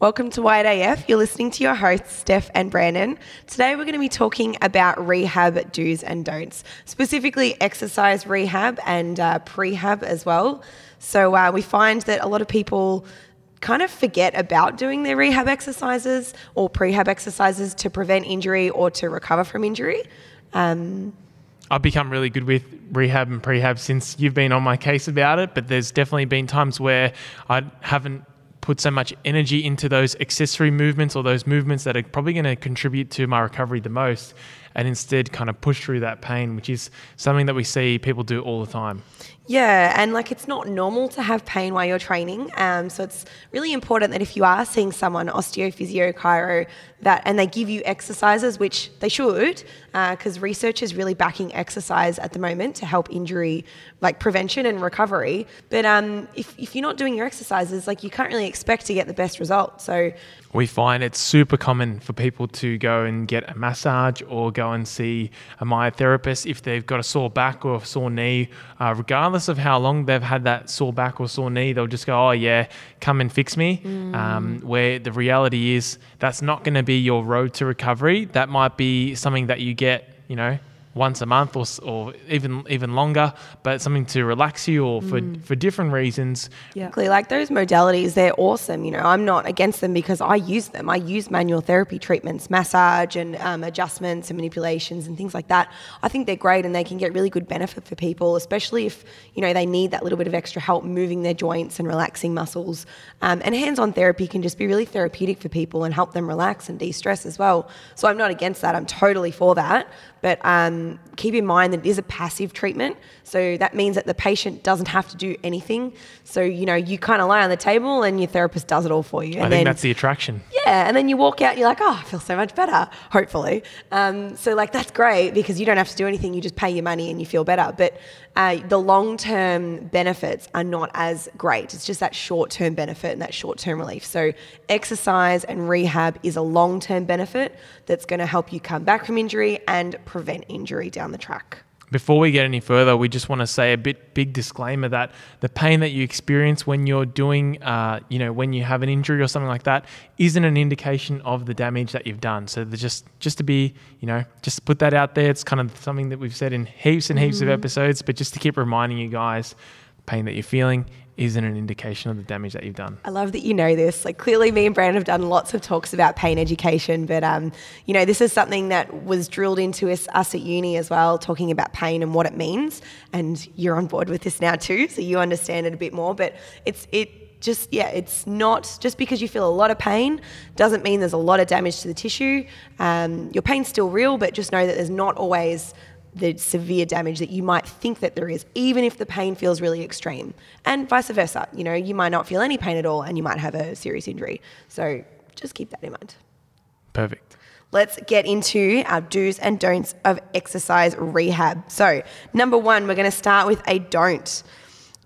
Welcome to Wide AF. You're listening to your hosts, Steph and Brandon. Today we're going to be talking about rehab do's and don'ts, specifically exercise rehab and uh, prehab as well. So uh, we find that a lot of people kind of forget about doing their rehab exercises or prehab exercises to prevent injury or to recover from injury. Um, I've become really good with rehab and prehab since you've been on my case about it, but there's definitely been times where I haven't put so much energy into those accessory movements or those movements that are probably going to contribute to my recovery the most and instead kind of push through that pain, which is something that we see people do all the time. Yeah, and like it's not normal to have pain while you're training. Um, so it's really important that if you are seeing someone, osteo, physio, chiro, that and they give you exercises, which they should, because uh, research is really backing exercise at the moment to help injury, like prevention and recovery. But um, if, if you're not doing your exercises, like you can't really expect to get the best result. So we find it's super common for people to go and get a massage or go and see a myotherapist if they've got a sore back or a sore knee, uh, regardless of how long they've had that sore back or sore knee, they'll just go, "Oh yeah, come and fix me." Mm. Um, where the reality is that's not going to be your road to recovery. That might be something that you get, you know, once a month or, or even even longer, but something to relax you or for, mm. for different reasons. Yeah, like those modalities, they're awesome. You know, I'm not against them because I use them. I use manual therapy treatments, massage and um, adjustments and manipulations and things like that. I think they're great and they can get really good benefit for people, especially if you know they need that little bit of extra help moving their joints and relaxing muscles. Um, and hands-on therapy can just be really therapeutic for people and help them relax and de-stress as well. So I'm not against that. I'm totally for that. But um, keep in mind that it is a passive treatment. So that means that the patient doesn't have to do anything. So, you know, you kind of lie on the table and your therapist does it all for you. And I think then, that's the attraction. Yeah. And then you walk out and you're like, oh, I feel so much better, hopefully. Um, so, like, that's great because you don't have to do anything. You just pay your money and you feel better. But uh, the long term benefits are not as great. It's just that short term benefit and that short term relief. So, exercise and rehab is a long term benefit that's going to help you come back from injury and prevent injury down the track. Before we get any further, we just want to say a bit big disclaimer that the pain that you experience when you're doing, uh, you know, when you have an injury or something like that, isn't an indication of the damage that you've done. So just just to be, you know, just put that out there. It's kind of something that we've said in heaps and heaps mm-hmm. of episodes, but just to keep reminding you guys, pain that you're feeling isn't an indication of the damage that you've done. I love that you know this. Like clearly, me and Brandon have done lots of talks about pain education, but um, you know, this is something that was drilled into us, us at uni as well, talking about pain and what it means. And you're on board with this now too, so you understand it a bit more. But it's it just yeah, it's not just because you feel a lot of pain doesn't mean there's a lot of damage to the tissue. Um, your pain's still real, but just know that there's not always the severe damage that you might think that there is, even if the pain feels really extreme. And vice versa. You know, you might not feel any pain at all and you might have a serious injury. So just keep that in mind. Perfect. Let's get into our do's and don'ts of exercise rehab. So, number one, we're going to start with a don't.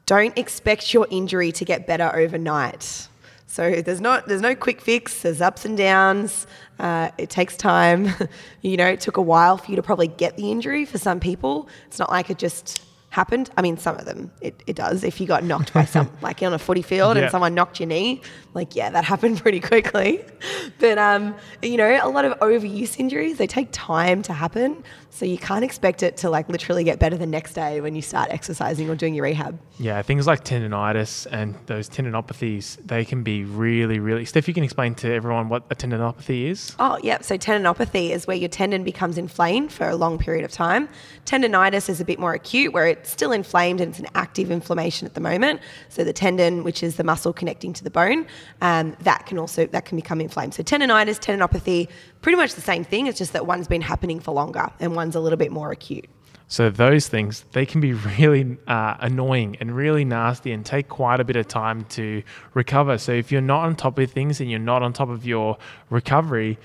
Don't expect your injury to get better overnight. So there's not there's no quick fix. There's ups and downs. Uh, it takes time. you know, it took a while for you to probably get the injury. For some people, it's not like it just happened. I mean, some of them it, it does. If you got knocked by some, like on a footy field yeah. and someone knocked your knee, like, yeah, that happened pretty quickly. But, um, you know, a lot of overuse injuries, they take time to happen. So you can't expect it to like literally get better the next day when you start exercising or doing your rehab. Yeah, things like tendonitis and those tendinopathies, they can be really, really. Steph, you can explain to everyone what a tendinopathy is. Oh, yeah. So tendinopathy is where your tendon becomes inflamed for a long period of time. Tendonitis is a bit more acute, where it's still inflamed and it's an active inflammation at the moment. So the tendon, which is the muscle connecting to the bone, um, that can also that can become inflamed. So tendonitis, tendinopathy, pretty much the same thing. It's just that one's been happening for longer and one's a little bit more acute. So those things they can be really uh, annoying and really nasty and take quite a bit of time to recover. So if you're not on top of things and you're not on top of your recovery,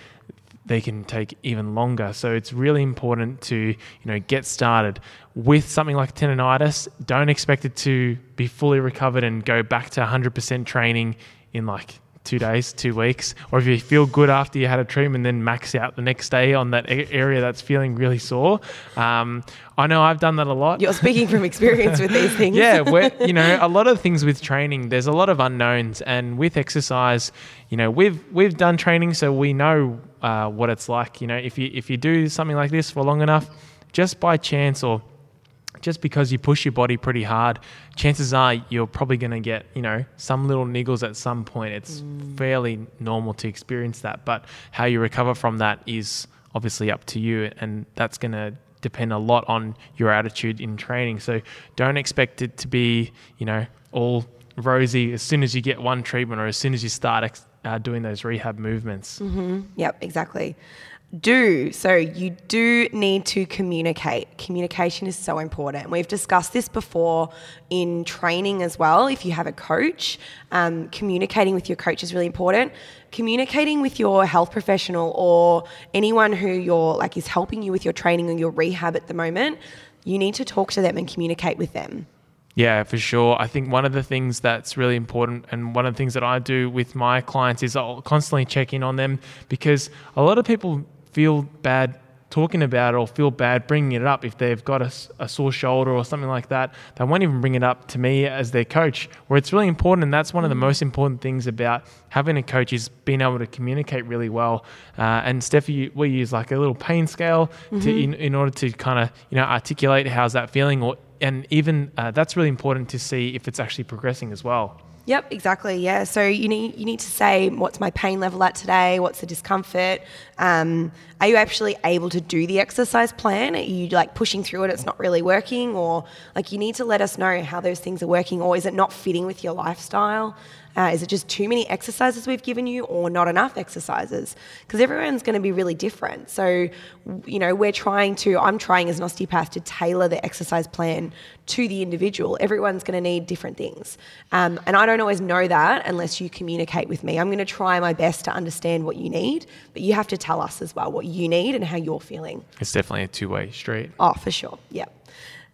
they can take even longer. So it's really important to you know get started with something like tendonitis. Don't expect it to be fully recovered and go back to 100% training in like two days, two weeks, or if you feel good after you had a treatment, then max out the next day on that area that's feeling really sore. Um, I know I've done that a lot. You're speaking from experience with these things. yeah, you know, a lot of things with training, there's a lot of unknowns, and with exercise, you know, we've we've done training, so we know uh, what it's like. You know, if you if you do something like this for long enough, just by chance or just because you push your body pretty hard, chances are you're probably going to get, you know, some little niggles at some point. It's mm. fairly normal to experience that, but how you recover from that is obviously up to you, and that's going to depend a lot on your attitude in training. So don't expect it to be, you know, all rosy as soon as you get one treatment or as soon as you start uh, doing those rehab movements. Mm-hmm. Yep, exactly do. So you do need to communicate. Communication is so important. We've discussed this before in training as well. If you have a coach, um, communicating with your coach is really important. Communicating with your health professional or anyone who you're like is helping you with your training or your rehab at the moment, you need to talk to them and communicate with them. Yeah, for sure. I think one of the things that's really important, and one of the things that I do with my clients is I'll constantly check in on them because a lot of people feel bad talking about it or feel bad bringing it up if they've got a, a, sore shoulder or something like that. They won't even bring it up to me as their coach, where it's really important. And that's one of the most important things about having a coach is being able to communicate really well. Uh, and Steffi, we use like a little pain scale mm-hmm. to in, in order to kind of you know articulate how's that feeling, or and even uh, that's really important to see if it's actually progressing as well. Yep, exactly. Yeah. So you need you need to say what's my pain level at today? What's the discomfort? Um, are you actually able to do the exercise plan? Are you like pushing through it? It's not really working, or like you need to let us know how those things are working, or is it not fitting with your lifestyle? Uh, is it just too many exercises we've given you or not enough exercises? Because everyone's going to be really different. So, you know, we're trying to, I'm trying as an osteopath to tailor the exercise plan to the individual. Everyone's going to need different things. Um, and I don't always know that unless you communicate with me. I'm going to try my best to understand what you need, but you have to tell us as well what you need and how you're feeling. It's definitely a two way street. Oh, for sure. Yeah.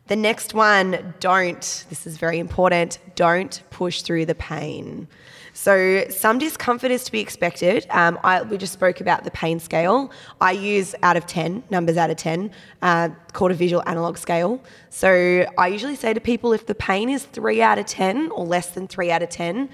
The next one, don't, this is very important, don't push through the pain. So, some discomfort is to be expected. Um, I, we just spoke about the pain scale. I use out of 10, numbers out of 10, uh, called a visual analog scale. So, I usually say to people if the pain is 3 out of 10 or less than 3 out of 10,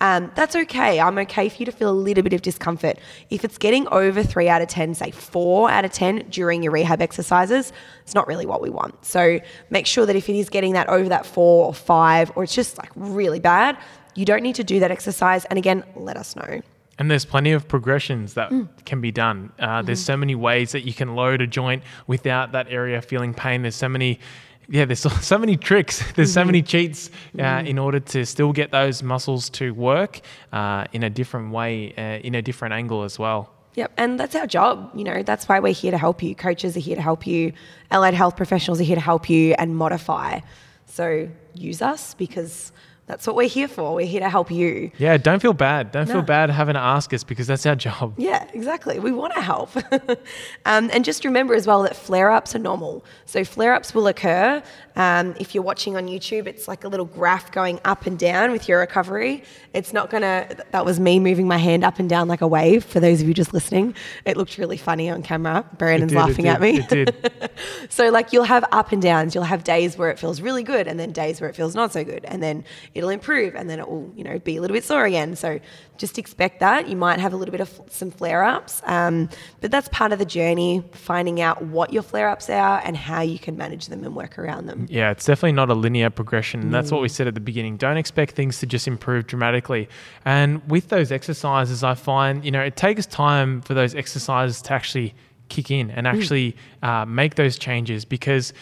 um, that's okay. I'm okay for you to feel a little bit of discomfort. If it's getting over three out of 10, say four out of 10 during your rehab exercises, it's not really what we want. So make sure that if it is getting that over that four or five, or it's just like really bad, you don't need to do that exercise. And again, let us know. And there's plenty of progressions that mm. can be done. Uh, there's mm-hmm. so many ways that you can load a joint without that area feeling pain. There's so many yeah, there's so many tricks. There's so many mm-hmm. cheats uh, mm-hmm. in order to still get those muscles to work uh, in a different way, uh, in a different angle as well. Yep, and that's our job. You know, that's why we're here to help you. Coaches are here to help you. Allied health professionals are here to help you and modify. So use us because that's what we're here for. We're here to help you. Yeah, don't feel bad. Don't no. feel bad having to ask us because that's our job. Yeah, exactly. We want to help. um, and just remember as well that flare ups are normal. So, flare ups will occur. Um, if you're watching on YouTube, it's like a little graph going up and down with your recovery. It's not going to, that was me moving my hand up and down like a wave for those of you just listening. It looked really funny on camera. Brandon's did, laughing at me. It did. so, like, you'll have up and downs. You'll have days where it feels really good and then days where it feels not so good. And then it'll improve and then it will, you know, be a little bit sore again. So just expect that. You might have a little bit of some flare ups, um, but that's part of the journey, finding out what your flare ups are and how you can manage them and work around them. Yeah, it's definitely not a linear progression. And that's what we said at the beginning. Don't expect things to just improve dramatically. And with those exercises, I find, you know, it takes time for those exercises to actually kick in and mm. actually uh, make those changes because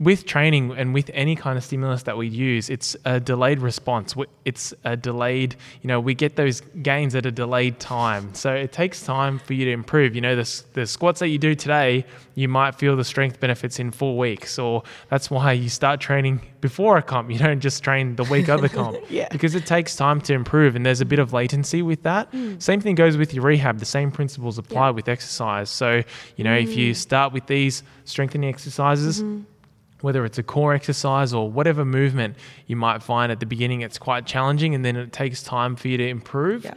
with training and with any kind of stimulus that we use, it's a delayed response. It's a delayed, you know, we get those gains at a delayed time. So it takes time for you to improve. You know, the, the squats that you do today, you might feel the strength benefits in four weeks. Or that's why you start training before a comp. You don't just train the week of the comp. yeah. Because it takes time to improve and there's a bit of latency with that. Mm. Same thing goes with your rehab. The same principles apply yeah. with exercise. So, you know, mm. if you mm. start with these strengthening exercises, mm-hmm whether it's a core exercise or whatever movement you might find at the beginning, it's quite challenging and then it takes time for you to improve. Yeah.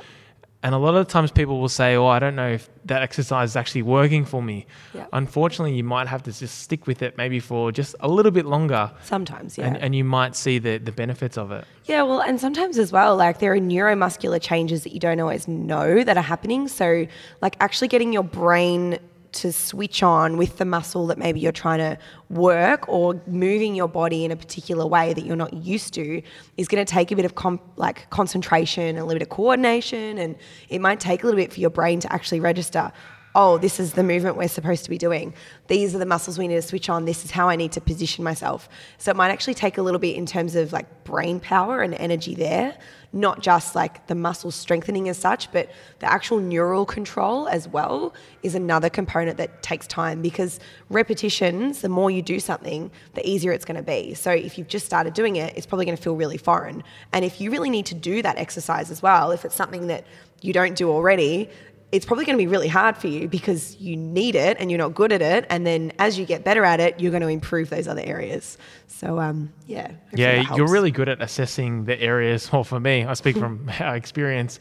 and a lot of times people will say, "Oh, I don't know if that exercise is actually working for me." Yeah. Unfortunately, you might have to just stick with it maybe for just a little bit longer, Sometimes, yeah. and, and you might see the, the benefits of it. Yeah, well, and sometimes as well, like there are neuromuscular changes that you don't always know that are happening. So, like actually getting your brain to switch on with the muscle that maybe you're trying to work or moving your body in a particular way that you're not used to is going to take a bit of like concentration a little bit of coordination and it might take a little bit for your brain to actually register oh, this is the movement we're supposed to be doing. These are the muscles we need to switch on. This is how I need to position myself. So it might actually take a little bit in terms of like brain power and energy there, not just like the muscle strengthening as such, but the actual neural control as well is another component that takes time because repetitions, the more you do something, the easier it's going to be. So if you've just started doing it, it's probably going to feel really foreign. And if you really need to do that exercise as well, if it's something that you don't do already, it's probably going to be really hard for you because you need it and you're not good at it. And then as you get better at it, you're going to improve those other areas. So, um, yeah. Yeah, you're really good at assessing the areas. Well, for me, I speak from experience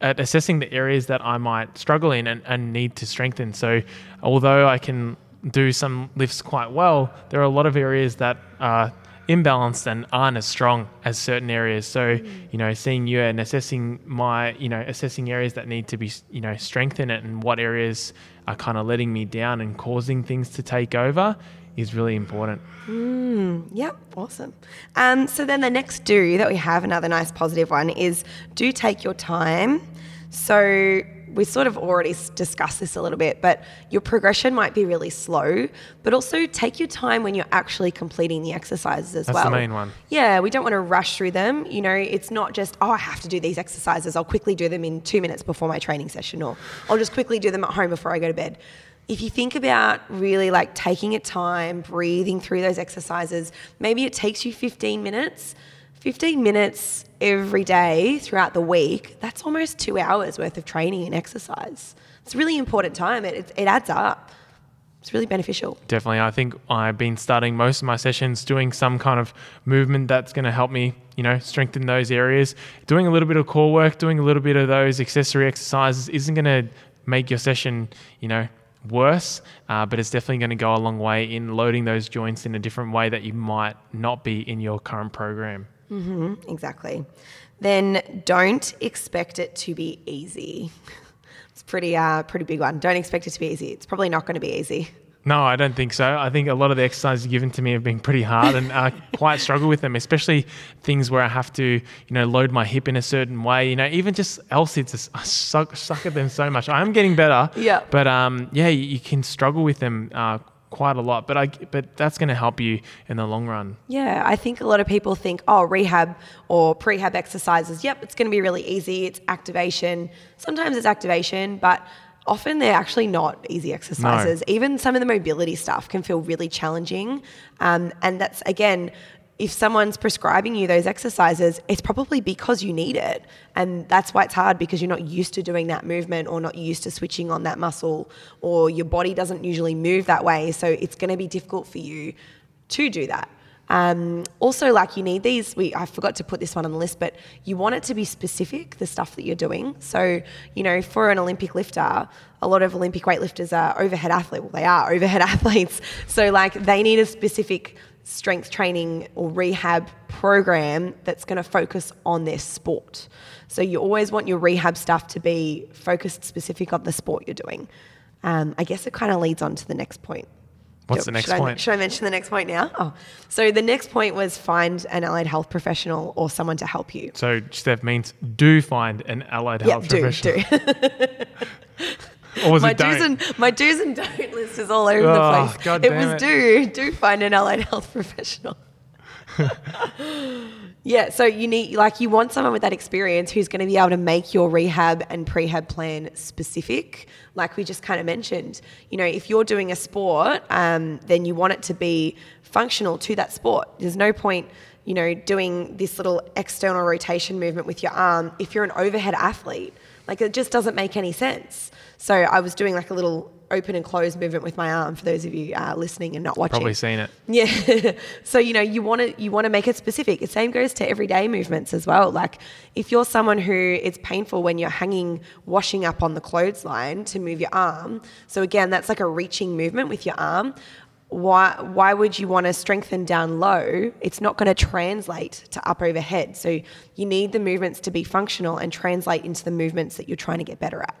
at assessing the areas that I might struggle in and, and need to strengthen. So, although I can do some lifts quite well, there are a lot of areas that are imbalanced and aren't as strong as certain areas. So, you know, seeing you and assessing my, you know, assessing areas that need to be, you know, strengthened and what areas are kind of letting me down and causing things to take over is really important. Yep, awesome. Um, so then the next do that we have, another nice positive one, is do take your time. So we sort of already discussed this a little bit, but your progression might be really slow, but also take your time when you're actually completing the exercises as That's well. the main one. Yeah, we don't want to rush through them. You know, it's not just, oh, I have to do these exercises. I'll quickly do them in two minutes before my training session, or I'll just quickly do them at home before I go to bed. If you think about really like taking your time, breathing through those exercises, maybe it takes you 15 minutes. 15 minutes every day throughout the week, that's almost two hours worth of training and exercise. It's a really important time. It, it, it adds up. It's really beneficial. Definitely. I think I've been starting most of my sessions doing some kind of movement that's going to help me, you know, strengthen those areas. Doing a little bit of core work, doing a little bit of those accessory exercises isn't going to make your session, you know, worse, uh, but it's definitely going to go a long way in loading those joints in a different way that you might not be in your current program. Exactly. Then don't expect it to be easy. It's pretty uh pretty big one. Don't expect it to be easy. It's probably not going to be easy. No, I don't think so. I think a lot of the exercises given to me have been pretty hard and I quite struggle with them, especially things where I have to, you know, load my hip in a certain way. You know, even just L sits, I suck, suck at them so much. I am getting better. Yeah. But um, yeah, you, you can struggle with them uh, quite a lot. But I, but that's going to help you in the long run. Yeah, I think a lot of people think, oh, rehab or prehab exercises, yep, it's going to be really easy. It's activation. Sometimes it's activation, but often they're actually not easy exercises. Even some of the mobility stuff can feel really challenging. Um, and that's, again, if someone's prescribing you those exercises, it's probably because you need it. And that's why it's hard because you're not used to doing that movement or not used to switching on that muscle or your body doesn't usually move that way. So it's going to be difficult for you to do that. Um, also, like you need these. We I forgot to put this one on the list, but you want it to be specific. The stuff that you're doing. So you know, for an Olympic lifter, a lot of Olympic weightlifters are overhead athletes. Well, they are overhead athletes. So like they need a specific strength training or rehab program that's going to focus on their sport. So you always want your rehab stuff to be focused specific on the sport you're doing. Um, I guess it kind of leads on to the next point. What's the next should I- point? should I mention the next point now? Oh, so the next point was find an allied health professional or someone to help you. So Steph means do find an allied Yeah, health do, professional. do. Or was my it don't? do's and my do's and don't list is all over the Oh, place. God it was it. do do find an allied health professional. yeah, so you need like you want someone with that experience who's going to be able to make your rehab and prehab plan specific, like we just kind of mentioned. You know, if you're doing a sport, um, then you want it to be functional to that sport. There's no point you know, doing this little external rotation movement with your arm if you're an overhead athlete. Like it just doesn't make any sense. So I was doing like a little open and close movement with my arm for those of you uh, listening and not watching. Probably seen it. Yeah. so you know you want to you want to make it specific. The same goes to everyday movements as well. Like if you're someone who it's painful when you're hanging washing up on the clothesline to move your arm. So again, that's like a reaching movement with your arm. Why why would you want to strengthen down low? It's not going to translate to up overhead. So you need the movements to be functional and translate into the movements that you're trying to get better at.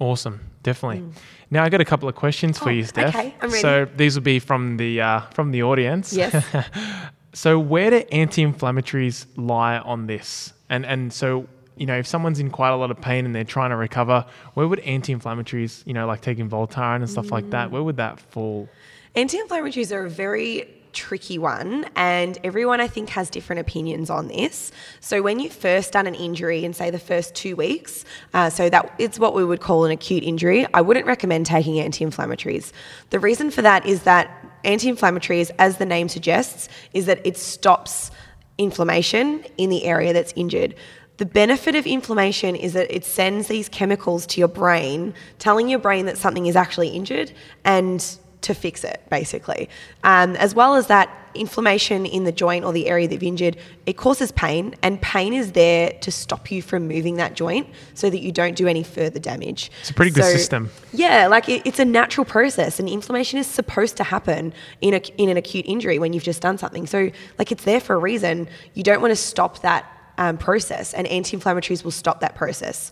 Awesome, definitely. Now I got a couple of questions for Oh, you, Steph. okay, I'm ready. So these will be from the uh, from the audience. Yes. so where do anti-inflammatories lie on this? And and so you know if someone's in quite a lot of pain and they're trying to recover, where would anti-inflammatories, you know, like taking Voltaren and stuff like Mm. that, where would that fall? Anti-inflammatories are a very tricky one and everyone I think has different opinions on this. So when you first done an injury in say the first two weeks, uh, so that it's what we would call an acute injury, I wouldn't recommend taking anti-inflammatories. The reason for that is that anti-inflammatories, as the name suggests, is that it stops inflammation in the area that's injured. The benefit of inflammation is that it sends these chemicals to your brain, telling your brain that something is actually injured and to fix it, basically. Um, as well as that, inflammation in the joint or the area that you've injured, it causes pain, and pain is there to stop you from moving that joint so that you don't do any further damage. It's a pretty good system. Yeah, like it, it's a natural process, and inflammation is supposed to happen in a, in an acute injury when you've just done something. So, like, it's there for a reason. You don't want to stop that um, process, and anti-inflammatories will stop that process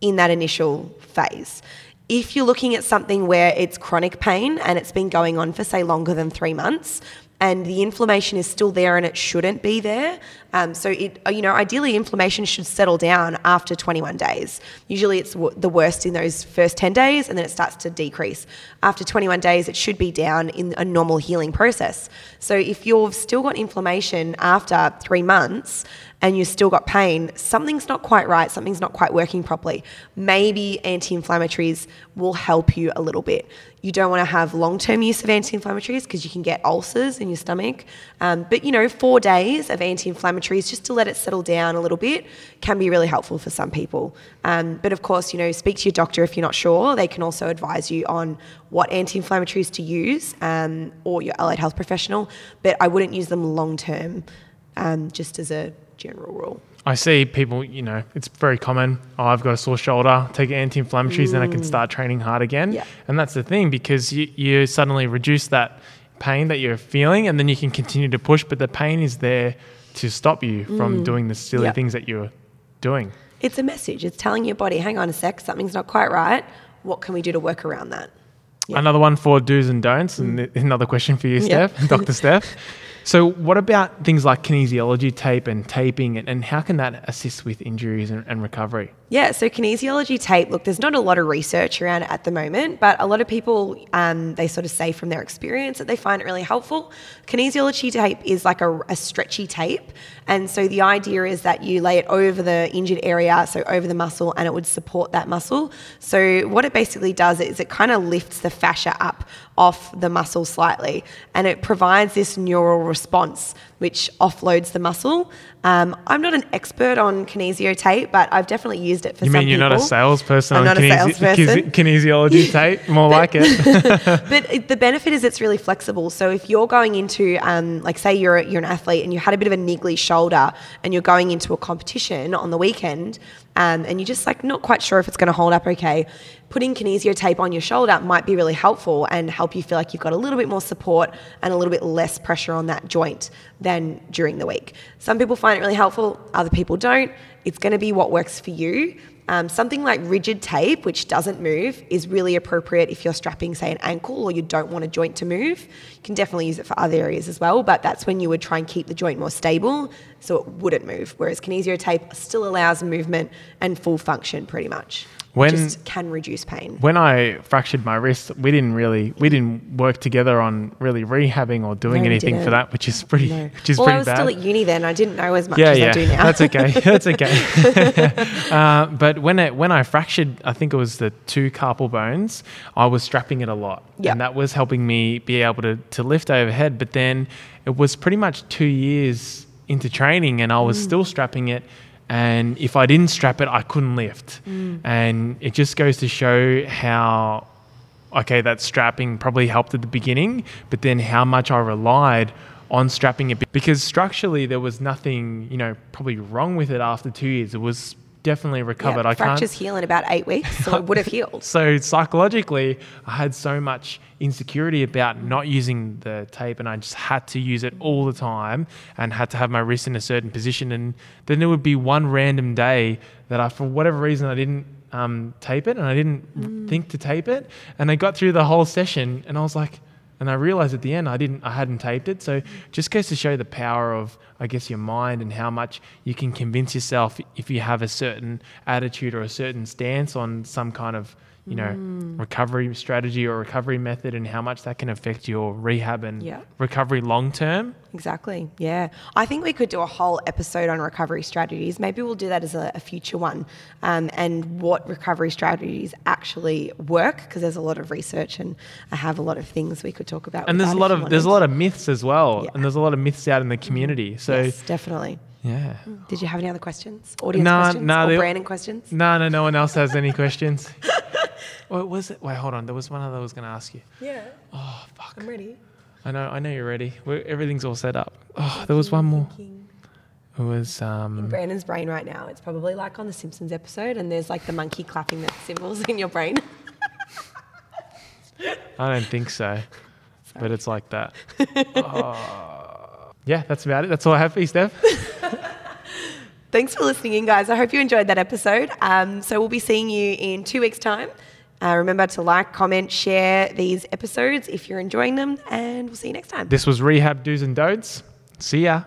in that initial phase. If you're looking at something where it's chronic pain and it's been going on for say longer than three months, and the inflammation is still there and it shouldn't be there. Um, so it, uh, you know, ideally inflammation should settle down after 21 days. Usually it's w- the worst in those first 10 days and then it starts to decrease. After 21 days, it should be down in a normal healing process. So if you've still got inflammation after three months, and you've still got pain, something's not quite right, something's not quite working properly. Maybe anti inflammatories will help you a little bit. You don't want to have long term use of anti inflammatories because you can get ulcers in your stomach. Um, but, you know, four days of anti inflammatories just to let it settle down a little bit can be really helpful for some people. Um, but of course, you know, speak to your doctor if you're not sure. They can also advise you on what anti inflammatories to use um, or your allied health professional. But I wouldn't use them long term um, just as a general rule. I see people, you know, it's very common. Oh, I've got a sore shoulder, take anti-inflammatories, then I can start training hard again. Mm. Yeah. And that's the thing because you, you suddenly reduce that pain that you're feeling, and then you can continue to push. But the pain is there to stop you from doing the silly Mm. Yeah. things that you're doing. It's a message. It's telling your body, hang on a sec, something's not quite right. What can we do to work around that? Yeah. Another one for do's and don'ts, and another question for you, Yeah. Steph, Dr. Steph. So, what about things like kinesiology tape and taping, and, and how can that assist with injuries and, and recovery? Yeah, so kinesiology tape, look, there's not a lot of research around it at the moment, but a lot of people, um, they sort of say from their experience that they find it really helpful. Kinesiology tape is like a, a stretchy tape. And so the idea is that you lay it over the injured area, so over the muscle, and it would support that muscle. So what it basically does is it kind of lifts the fascia up off the muscle slightly, and it provides this neural response which offloads the muscle. Um, I'm not an expert on kinesio tape, but I've definitely used it for You mean you're not a salesperson I'm on not a kinesi- salesperson. kinesiology tape? More like it. but it- the benefit is it's really flexible. So if you're going into, um, like, say you're you're an athlete and you had a bit of a niggly shoulder, and you're going into a competition on the weekend, um, and you're just like not quite sure if it's going to hold up okay, putting kinesio tape on your shoulder might be really helpful and help you feel like you've got a little bit more support and a little bit less pressure on that joint than during the week. Some people find it really helpful, other people don't. It's going to be what works for you. Um, something like rigid tape, which doesn't move, is really appropriate if you're strapping, say, an ankle or you don't want a joint to move. You can definitely use it for other areas as well, but that's when you would try and keep the joint more stable so it wouldn't move. Whereas kinesio tape still allows movement and full function pretty much. When- just can reduce pain. when I fractured my wrist, we didn't really we didn't work together on really rehabbing or doing No, anything for that, which is pretty No. which is well, pretty I was bad. still at uni then. I didn't know as much yeah, as yeah, I do now. that's okay. That's okay. uh, but when it when I fractured, I think it was the two carpal bones. I was strapping it a lot, Yeah. and that was helping me be able to to lift overhead. But then it was pretty much two years into training, and I was Mm. still strapping it. And if I didn't strap it, I couldn't lift. Mm. And it just goes to show how okay, that strapping probably helped at the beginning, but then how much I relied on strapping it because structurally there was nothing, you know, probably wrong with it after two years. It was definitely recovered. Yeah, I can't. fractures heal in about eight weeks, so it would have healed. So psychologically, I had so much insecurity about not using the tape, and I just had to use it all the time, and had to have my wrist in a certain position. And then there would be one random day that I, for whatever reason, I didn't um, tape it, and I didn't think to tape it, and I got through the whole session, and I was like. And I realized at the end I didn't, I hadn't taped it. So just goes to show the power of, I guess, your mind and how much you can convince yourself if you have a certain attitude or a certain stance on some kind of, you know, recovery strategy or recovery method, and how much that can affect your rehab and Yeah. recovery long term. Exactly. Yeah. I think we could do a whole episode on recovery strategies. Maybe we'll do that as a, a future one um, and what recovery strategies actually work because there's a lot of research and I have a lot of things we could talk about. And there's a lot of there's a lot of myths as well, Yeah. and there's a lot of myths out in the community. So Yes, definitely. yeah. Did you have any other questions? Audience No, questions? no, or they- Brandon questions? No, no, no one else has any questions. what was it? Wait, hold on. There was one other I was going to ask you. Yeah. Oh, fuck. I'm ready. I know, I know you're ready. We're, everything's all set up. Oh, there was one more. It was um. Brandon's brain right now. It's probably like on the Simpsons episode, and there's like the monkey clapping the cymbals in your brain. I don't think so, but it's like that. Oh. Yeah, that's about it. That's all I have for you, Steph. Thanks for listening in, guys. I hope you enjoyed that episode. Um, so we'll be seeing you in two weeks' time. Uh, remember to like, comment, share these episodes if you're enjoying them, and we'll see you next time. This was Rehab Do's and Don'ts. See ya.